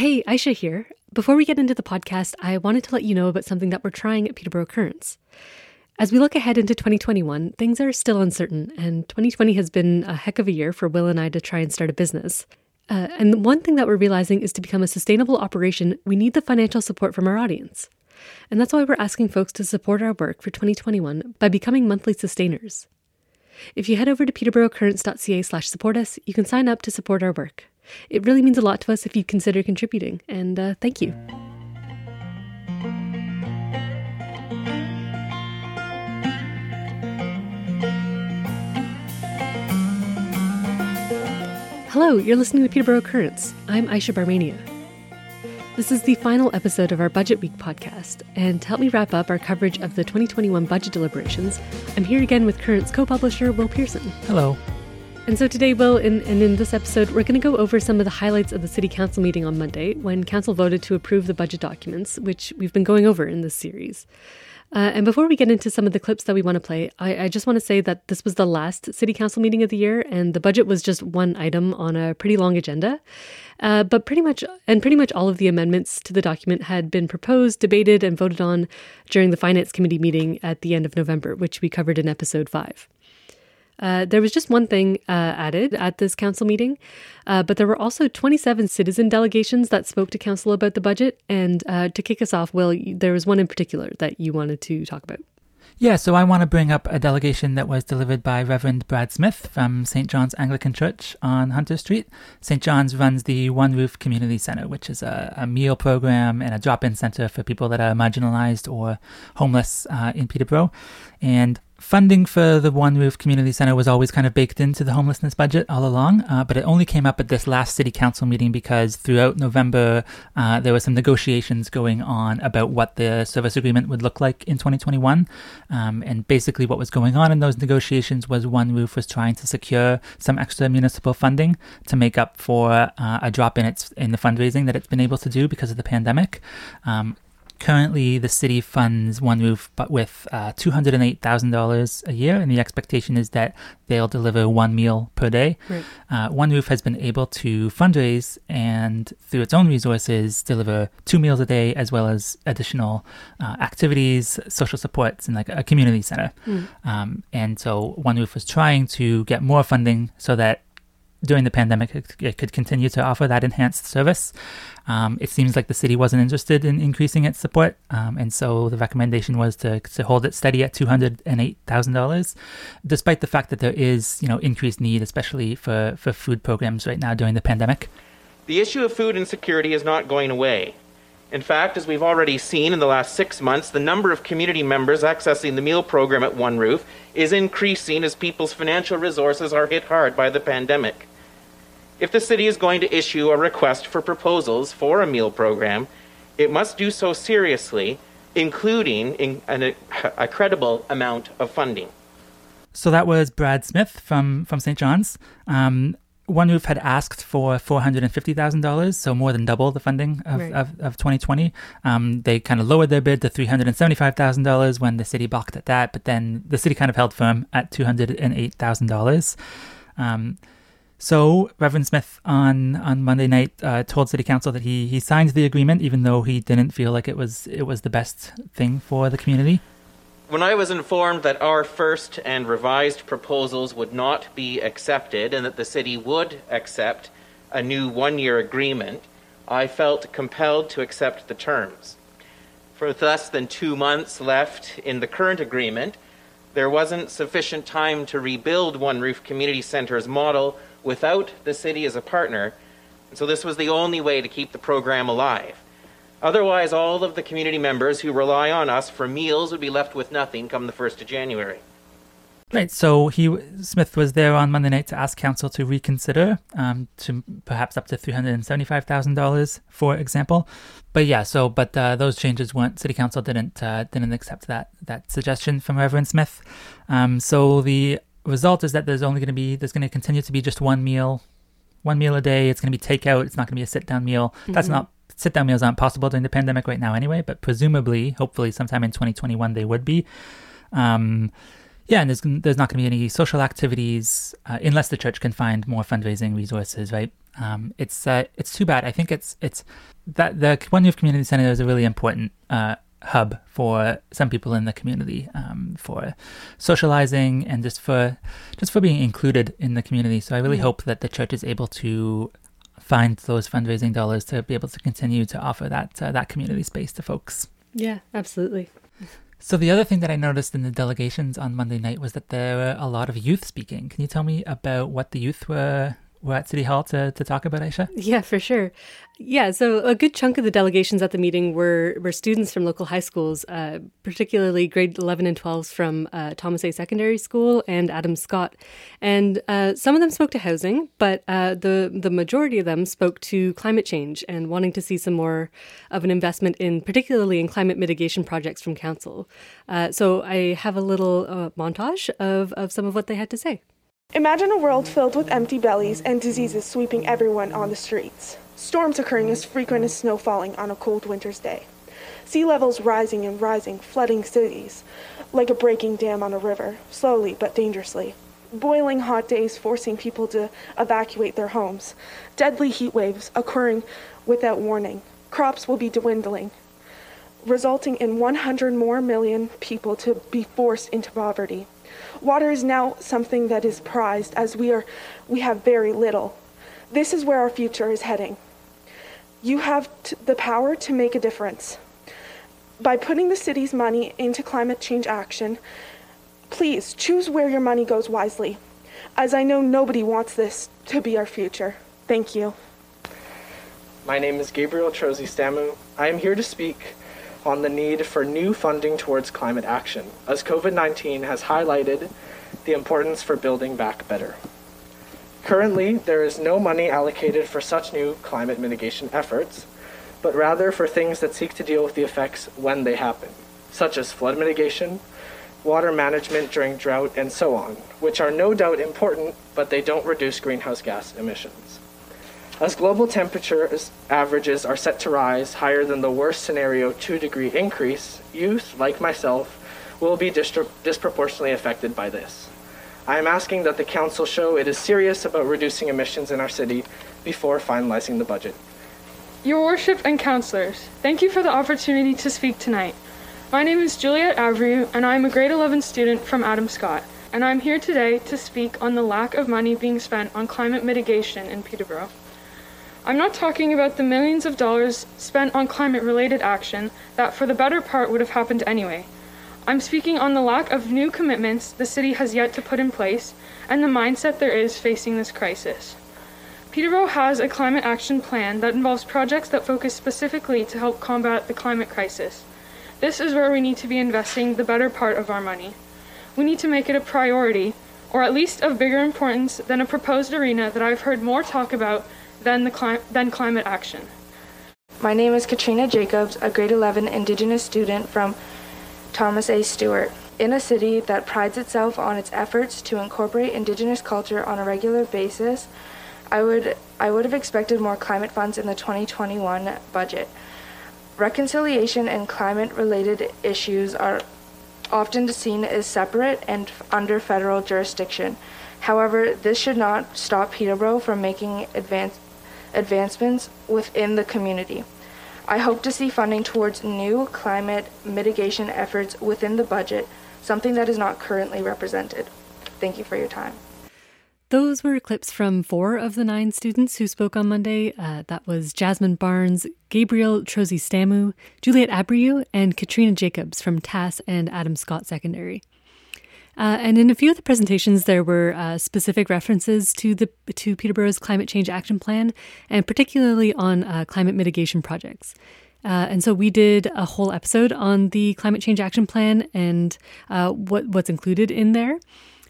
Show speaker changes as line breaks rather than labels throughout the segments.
Hey, Aisha here. Before we get into the podcast, I wanted to let you know about something that we're trying at Peterborough Currents. As we look ahead into 2021, things are still uncertain, and 2020 has been a heck of a year for Will and I to try and start a business. Uh, and one thing that we're realizing is to become a sustainable operation, we need the financial support from our audience. And that's why we're asking folks to support our work for 2021 by becoming monthly sustainers. If you head over to peterboroughcurrents.ca slash support us, you can sign up to support our work. It really means a lot to us if you consider contributing, and uh, thank you. Hello, you're listening to Peterborough Currents. I'm Aisha Barmania. This is the final episode of our Budget Week podcast, and to help me wrap up our coverage of the 2021 budget deliberations, I'm here again with Currents co publisher Will Pearson.
Hello.
And so today, Will, in, and in this episode, we're going to go over some of the highlights of the City Council meeting on Monday when Council voted to approve the budget documents, which we've been going over in this series. Uh, and before we get into some of the clips that we want to play, I, I just want to say that this was the last City Council meeting of the year, and the budget was just one item on a pretty long agenda. Uh, but pretty much, and pretty much all of the amendments to the document had been proposed, debated, and voted on during the Finance Committee meeting at the end of November, which we covered in episode five. Uh, there was just one thing uh, added at this council meeting, uh, but there were also 27 citizen delegations that spoke to council about the budget. And uh, to kick us off, Will, there was one in particular that you wanted to talk about.
Yeah, so I want to bring up a delegation that was delivered by Reverend Brad Smith from St. John's Anglican Church on Hunter Street. St. John's runs the One Roof Community Center, which is a, a meal program and a drop in center for people that are marginalized or homeless uh, in Peterborough. And funding for the One Roof Community Center was always kind of baked into the homelessness budget all along, uh, but it only came up at this last city council meeting because throughout November uh, there were some negotiations going on about what the service agreement would look like in 2021. Um, and basically, what was going on in those negotiations was One Roof was trying to secure some extra municipal funding to make up for uh, a drop in its in the fundraising that it's been able to do because of the pandemic. Um, Currently, the city funds One Roof, but with uh, $208,000 a year, and the expectation is that they'll deliver one meal per day. Right. Uh, One Roof has been able to fundraise and, through its own resources, deliver two meals a day as well as additional uh, activities, social supports, and like a community center. Mm. Um, and so, One Roof was trying to get more funding so that during the pandemic, it, could continue to offer that enhanced service. Um, it seems like the city wasn't interested in increasing its support, um, and so the recommendation was to, to hold it steady at two hundred and eight thousand dollars, despite the fact that there is you know increased need, especially for for food programs right now during the pandemic.
The issue of food insecurity is not going away. In fact, as we've already seen in the last six months, the number of community members accessing the meal program at One Roof is increasing as people's financial resources are hit hard by the pandemic. If the city is going to issue a request for proposals for a meal program, it must do so seriously, including in an, a credible amount of funding.
So that was Brad Smith from, from St. John's. Um, one Roof had asked for $450,000, so more than double the funding of, right. of, of, 2020. Um, they kind of lowered their bid to $375,000 when the city balked at that, but then the city kind of held firm at $208,000. Um, so Reverend Smith on on Monday night uh, told City Council that he he signed the agreement, even though he didn't feel like it was it was the best thing for the community.
When I was informed that our first and revised proposals would not be accepted and that the city would accept a new one year agreement, I felt compelled to accept the terms. For less than two months left in the current agreement, there wasn't sufficient time to rebuild One Roof Community Center's model without the city as a partner. And so this was the only way to keep the program alive. Otherwise, all of the community members who rely on us for meals would be left with nothing come the 1st of January.
Right. So he Smith was there on Monday night to ask council to reconsider um, to perhaps up to three hundred and seventy five thousand dollars, for example. But yeah. So but uh, those changes weren't. City council didn't uh, didn't accept that that suggestion from Reverend Smith. Um, so the result is that there's only going to be there's going to continue to be just one meal, one meal a day. It's going to be takeout. It's not going to be a sit down meal. Mm-hmm. That's not sit down meals aren't possible during the pandemic right now anyway. But presumably, hopefully, sometime in 2021 they would be. Um, yeah, and there's there's not going to be any social activities uh, unless the church can find more fundraising resources, right? Um, it's uh, it's too bad. I think it's it's that the One Roof Community Center is a really important uh, hub for some people in the community um, for socializing and just for just for being included in the community. So I really hope that the church is able to find those fundraising dollars to be able to continue to offer that uh, that community space to folks.
Yeah, absolutely.
So the other thing that I noticed in the delegations on Monday night was that there were a lot of youth speaking. Can you tell me about what the youth were were at City Hall to, to talk about, Aisha?
Yeah, for sure. Yeah, so a good chunk of the delegations at the meeting were were students from local high schools, uh, particularly grade 11 and 12s from uh, Thomas A. Secondary School and Adam Scott. And uh, some of them spoke to housing, but uh, the, the majority of them spoke to climate change and wanting to see some more of an investment in, particularly in climate mitigation projects from Council. Uh, so I have a little uh, montage of, of some of what they had to say.
Imagine a world filled with empty bellies and diseases sweeping everyone on the streets. Storms occurring as frequent as snow falling on a cold winter's day. Sea levels rising and rising, flooding cities like a breaking dam on a river, slowly but dangerously. Boiling hot days forcing people to evacuate their homes. Deadly heat waves occurring without warning. Crops will be dwindling, resulting in 100 more million people to be forced into poverty. Water is now something that is prized as we are we have very little. This is where our future is heading. You have t- the power to make a difference. By putting the city's money into climate change action, please choose where your money goes wisely, as I know nobody wants this to be our future. Thank you.
My name is Gabriel Trozi Stamu. I am here to speak on the need for new funding towards climate action, as COVID 19 has highlighted the importance for building back better. Currently, there is no money allocated for such new climate mitigation efforts, but rather for things that seek to deal with the effects when they happen, such as flood mitigation, water management during drought, and so on, which are no doubt important, but they don't reduce greenhouse gas emissions. As global temperature averages are set to rise higher than the worst scenario 2 degree increase, youth, like myself, will be distri- disproportionately affected by this. I am asking that the Council show it is serious about reducing emissions in our city before finalizing the budget.
Your Worship and Councillors, thank you for the opportunity to speak tonight. My name is Juliet Abreu, and I am a grade 11 student from Adam Scott, and I'm here today to speak on the lack of money being spent on climate mitigation in Peterborough. I'm not talking about the millions of dollars spent on climate related action that, for the better part, would have happened anyway. I'm speaking on the lack of new commitments the city has yet to put in place and the mindset there is facing this crisis. Peterborough has a climate action plan that involves projects that focus specifically to help combat the climate crisis. This is where we need to be investing the better part of our money. We need to make it a priority, or at least of bigger importance than a proposed arena that I've heard more talk about than, the cli- than climate action.
My name is Katrina Jacobs, a grade 11 Indigenous student from Thomas A. Stewart. In a city that prides itself on its efforts to incorporate Indigenous culture on a regular basis, I would, I would have expected more climate funds in the 2021 budget. Reconciliation and climate related issues are often seen as separate and under federal jurisdiction. However, this should not stop Peterborough from making advance, advancements within the community. I hope to see funding towards new climate mitigation efforts within the budget, something that is not currently represented. Thank you for your time.
Those were clips from four of the nine students who spoke on Monday. Uh, that was Jasmine Barnes, Gabriel Trozi Stamu, Juliet Abreu, and Katrina Jacobs from TAS and Adam Scott Secondary. Uh, and in a few of the presentations, there were uh, specific references to the to Peterborough's climate change action plan, and particularly on uh, climate mitigation projects. Uh, and so we did a whole episode on the climate change action plan and uh, what what's included in there.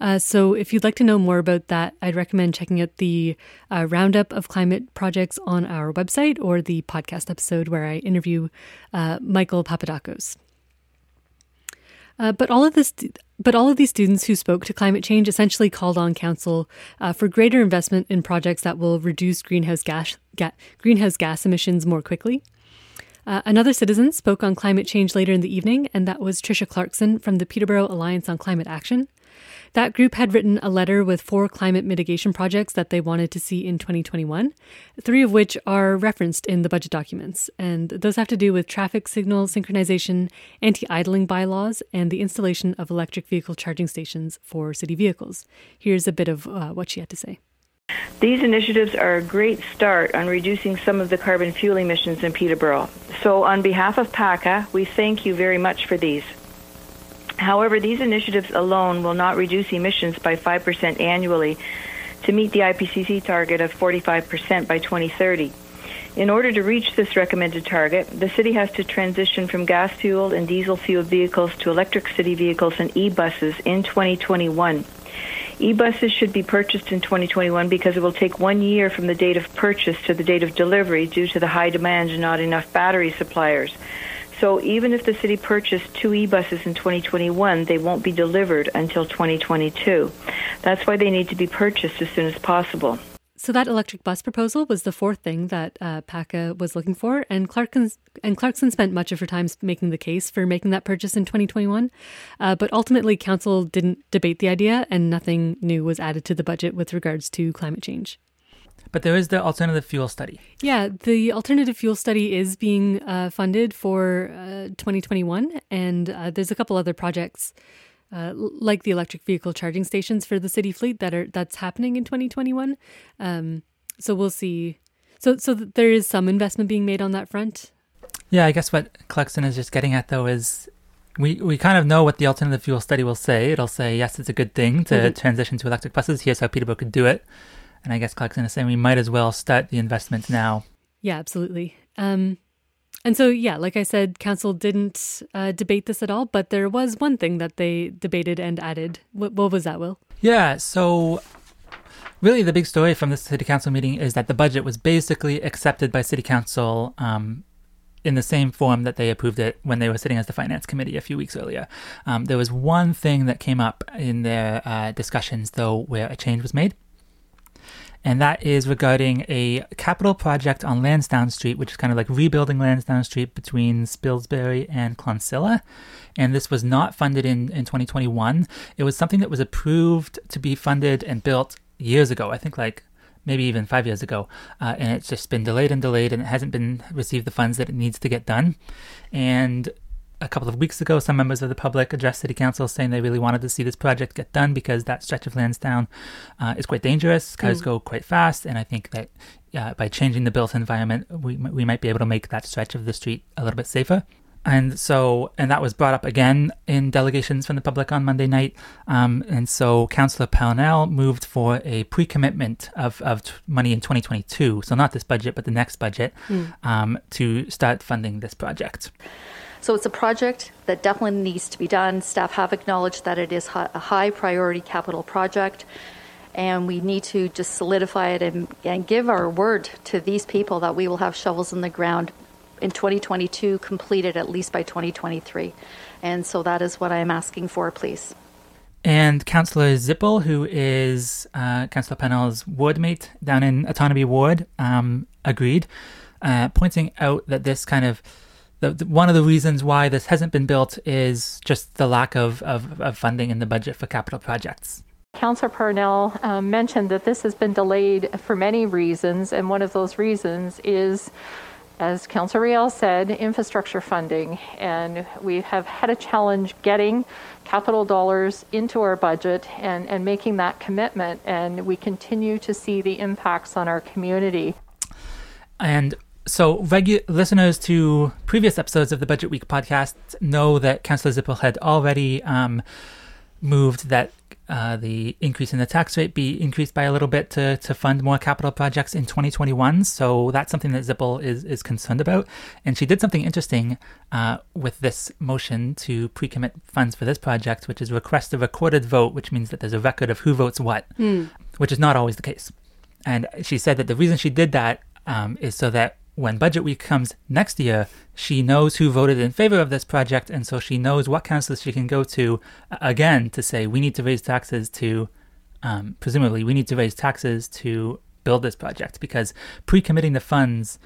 Uh, so if you'd like to know more about that, I'd recommend checking out the roundup of climate projects on our website or the podcast episode where I interview Michael Papadakos. Uh, but all of this, but all of these students who spoke to climate change essentially called on council uh, for greater investment in projects that will reduce greenhouse gas ga- greenhouse gas emissions more quickly. Uh, another citizen spoke on climate change later in the evening, and that was Tricia Clarkson from the Peterborough Alliance on Climate Action. That group had written a letter with four climate mitigation projects that they wanted to see in 2021, three of which are referenced in the budget documents. And those have to do with traffic signal synchronization, anti idling bylaws, and the installation of electric vehicle charging stations for city vehicles. Here's a bit of uh, what she had to say.
These initiatives are a great start on reducing some of the carbon fuel emissions in Peterborough. So, on behalf of PACA, we thank you very much for these. However, these initiatives alone will not reduce emissions by 5% annually to meet the IPCC target of 45% by 2030. In order to reach this recommended target, the city has to transition from gas fueled and diesel fueled vehicles to electric city vehicles and e buses in 2021. E buses should be purchased in 2021 because it will take one year from the date of purchase to the date of delivery due to the high demand and not enough battery suppliers. So even if the city purchased two e-buses in 2021, they won't be delivered until 2022. That's why they need to be purchased as soon as possible.
So that electric bus proposal was the fourth thing that uh, PACA was looking for, and Clarkson and Clarkson spent much of her time making the case for making that purchase in 2021. Uh, but ultimately, council didn't debate the idea, and nothing new was added to the budget with regards to climate change.
But there is the alternative fuel study.
Yeah, the alternative fuel study is being uh, funded for uh, 2021, and uh, there's a couple other projects. Uh, like the electric vehicle charging stations for the city fleet that are that's happening in 2021. Um, so we'll see. So so there is some investment being made on that front.
Yeah, I guess what Clarkson is just getting at though is we we kind of know what the alternative fuel study will say. It'll say yes, it's a good thing to mm-hmm. transition to electric buses. Here's how Peterborough could do it. And I guess Clarkson is saying we might as well start the investments now.
Yeah, absolutely. Um, and so, yeah, like I said, council didn't uh, debate this at all, but there was one thing that they debated and added. What, what was that, Will?
Yeah, so really the big story from this city council meeting is that the budget was basically accepted by city council um, in the same form that they approved it when they were sitting as the finance committee a few weeks earlier. Um, there was one thing that came up in their uh, discussions, though, where a change was made and that is regarding a capital project on Lansdowne Street, which is kind of like rebuilding Lansdowne Street between Spilsbury and Clonsilla. And this was not funded in, in 2021. It was something that was approved to be funded and built years ago, I think like maybe even five years ago. Uh, and it's just been delayed and delayed, and it hasn't been received the funds that it needs to get done. And a couple of weeks ago, some members of the public addressed City Council saying they really wanted to see this project get done because that stretch of Lansdowne uh, is quite dangerous. Cars mm. go quite fast, and I think that uh, by changing the built environment, we we might be able to make that stretch of the street a little bit safer. And so, and that was brought up again in delegations from the public on Monday night. Um, and so, Councillor Parnell moved for a pre-commitment of, of t- money in 2022, so not this budget, but the next budget, mm. um, to start funding this project.
So it's a project that definitely needs to be done. Staff have acknowledged that it is a high priority capital project, and we need to just solidify it and, and give our word to these people that we will have shovels in the ground in 2022, completed at least by 2023. And so that is what I'm asking for, please.
And Councillor Zippel, who is uh, Councillor Parnell's ward mate down in Otonabee Ward, um, agreed, uh, pointing out that this kind of the, the, one of the reasons why this hasn't been built is just the lack of, of, of funding in the budget for capital projects.
Councillor Parnell um, mentioned that this has been delayed for many reasons, and one of those reasons is, as Councillor Riel said, infrastructure funding. And we have had a challenge getting capital dollars into our budget and, and making that commitment, and we continue to see the impacts on our community.
And so, regu- listeners to previous episodes of the Budget Week podcast know that Councillor Zippel had already um, moved that uh, the increase in the tax rate be increased by a little bit to, to fund more capital projects in 2021. So that's something that Zippel is, is concerned about. And she did something interesting uh, with this motion to pre commit funds for this project, which is request a recorded vote, which means that there's a record of who votes what, mm. which is not always the case. And she said that the reason she did that um, is so that when budget week comes next year, she knows who voted in favor of this project, and so she knows what councils she can go to again to say we need to raise taxes to, um, presumably we need to raise taxes to build this project because pre-committing the funds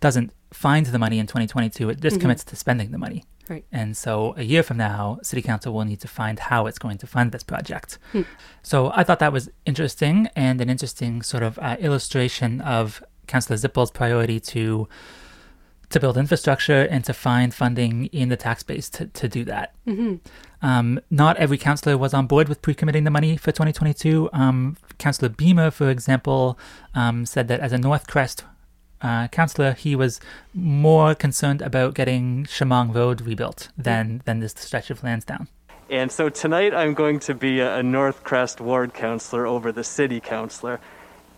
doesn't find the money in 2022; it just mm-hmm. commits to spending the money.
Right.
And so a year from now, City Council will need to find how it's going to fund this project.
Hmm.
So I thought that was interesting and an interesting sort of uh, illustration of Councillor Zippel's priority to to build infrastructure and to find funding in the tax base to, to do that.
Mm-hmm.
Um, not every councillor was on board with pre-committing the money for 2022. Um, councillor Beamer, for example, um, said that as a Northcrest uh, councillor, he was more concerned about getting Chemong Road rebuilt than than this stretch of Lansdowne.
And so tonight I'm going to be a, a Northcrest ward councillor over the city councillor,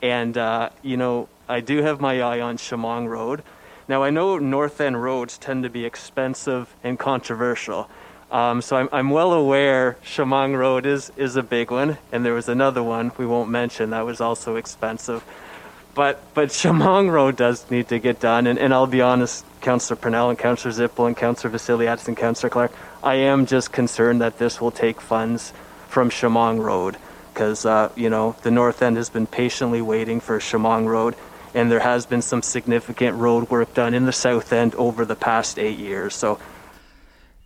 and uh, you know I do have my eye on Chemong Road. Now I know North End roads tend to be expensive and controversial. Um, so I'm, I'm well aware Chemong Road is, is a big one, and there was another one we won't mention that was also expensive. But but Chemong Road does need to get done, and, and I'll be honest, Councillor Parnell and Councillor Zippel and Councillor Vassiliadis and Councillor Clark, I am just concerned that this will take funds from Chemong Road because uh, you know the North End has been patiently waiting for Chemong Road, and there has been some significant road work done in the South End over the past eight years. So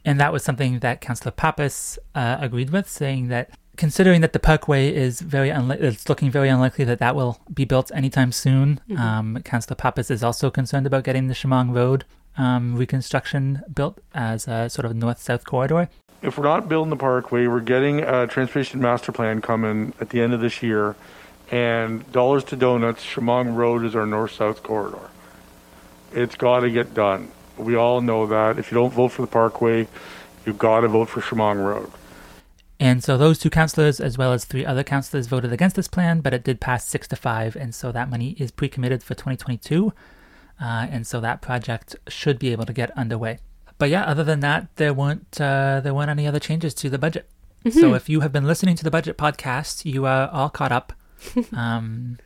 and that was something that Councillor Pappas uh, agreed with, saying that considering that the Parkway is very unli- it's looking very unlikely that that will be built anytime soon.
Mhm.
Um, Councillor Pappas is also concerned about getting the Chemong Road um, reconstruction built as a sort of north-south corridor.
If we're not building the parkway, we're getting a transportation master plan coming at the end of this year, and dollars to donuts, Chemong Road is our north-south corridor. It's got to get done. We all know that. If you don't vote for the parkway, you've got to vote for Chemong Road.
And so those two councillors, as well as three other councillors, voted against this plan, but it did pass six to five, and so that money is pre-committed for 2022, uh, and so that project should be able to get underway. But yeah, other than that, there weren't uh, there weren't any other changes to the budget. So
Mhm.
if you have been listening to the budget podcast, you are all caught up. um,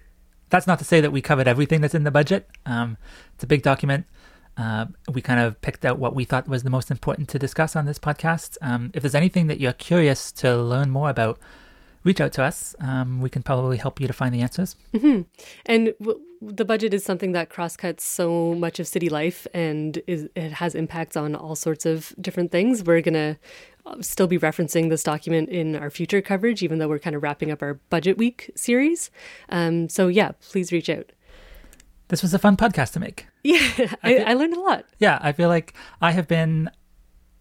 that's not to say that we covered everything that's in the budget. Um, it's a big document. Uh, we kind of picked out what we thought was the most important to discuss on this podcast. Um, if there's anything that you're curious to learn more about, reach out to us. Um, we can probably help you to find the answers.
hmm And w- the budget is something that crosscuts so much of city life and is, it has impacts on all sorts of different things. We're going to still be referencing this document in our future coverage, even though we're kind of wrapping up our budget week series. Um, so, yeah, please reach out.
This was a fun podcast to make.
Yeah, I, I learned a lot.
Yeah, I feel like I have been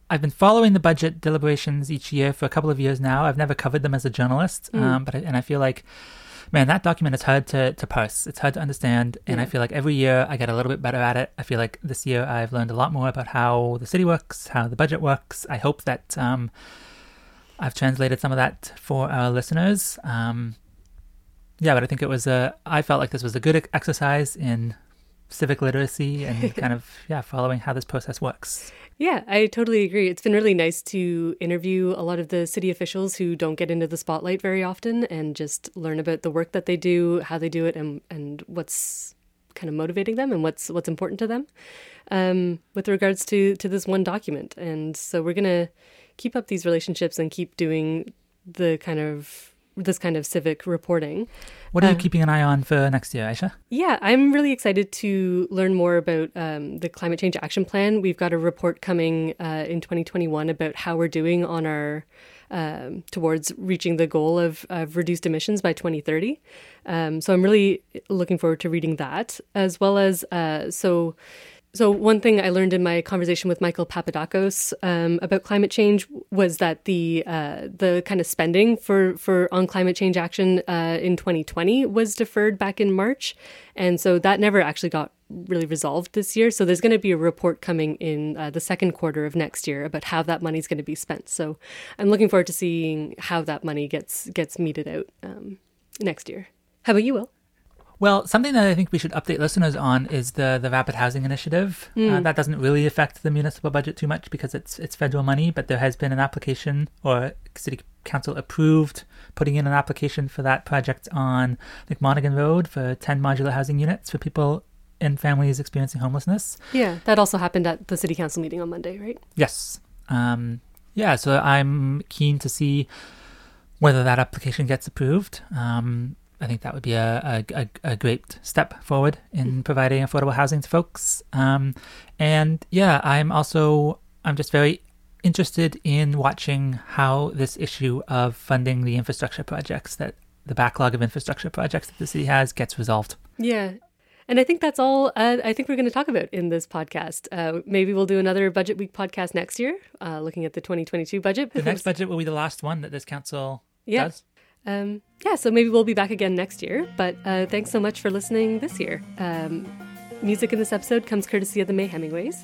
I've been following the budget deliberations each year for a couple of years now. I've never covered them as a journalist,
Mm.
um, but I, and I feel like, man, that document is hard to, to parse. It's hard to understand, and I feel like every year I get a little bit better at it. I feel like this year I've learned a lot more about how the city works, how the budget works. I hope that um, I've translated some of that for our listeners. Um, yeah, but I think it was a. I felt like this was a good exercise in civic literacy and kind of yeah following how this process works.
Yeah, I totally agree. It's been really nice to interview a lot of the city officials who don't get into the spotlight very often and just learn about the work that they do, how they do it, and and what's kind of motivating them and what's what's important to them um, with regards to to this one document. And so we're gonna keep up these relationships and keep doing the kind of this kind of civic reporting.
What are you
Uh,
keeping an eye on for next year, Aisha?
yeah, I'm really excited to learn more about um, the climate change action plan. We've got a report coming uh, in 2021 about how we're doing on our um, towards reaching the goal of, of reduced emissions by 2030. Um, so I'm really looking forward to reading that, as well as uh, so. So one thing I learned in my conversation with Michael Papadakos um, about climate change was that the uh, the kind of spending for for on climate change action uh, in 2020 was deferred back in March, and so that never actually got really resolved this year. So there's going to be a report coming in uh, the second quarter of next year about how that money is going to be spent. So I'm looking forward to seeing how that money gets gets meted out um, next year. How about you, Will?
Well, something that I think we should update listeners on is the the rapid housing initiative. Uh,
Mm.
that doesn't really affect the municipal budget too much because it's it's federal money, but there has been an application or city council approved putting in an application for that project on think Monaghan Road for 10 modular housing units for people and families experiencing homelessness.
Yeah, that also happened at the city council meeting on Monday, right?
Yes. Um, yeah, so I'm keen to see whether that application gets approved. Um, I think that would be a, a, a, great step forward in providing affordable housing to folks. Um, and yeah, I'm also I'm just very interested in watching how this issue of funding the infrastructure projects that the backlog of infrastructure projects that the city has gets resolved.
Yeah. And I think that's all uh, I think we're going to talk about in this podcast. Uh, maybe we'll do another Budget Week podcast next year, uh, looking at the 2022 budget.
The next budget will be the last one that this council
yeah.
does.
Um, yeah, so maybe we'll be back again next year. But uh, thanks so much for listening this year. Um, music in this episode comes courtesy of the May Hemingways.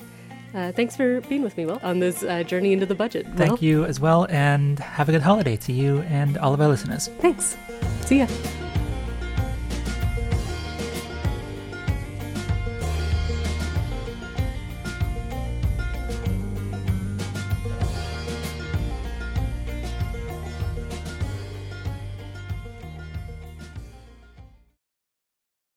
Uh, thanks for being with me, Will, on this uh, journey into the budget.
Thank
Will?
you as well, and have a good holiday to you and all of our listeners.
Thanks. See ya.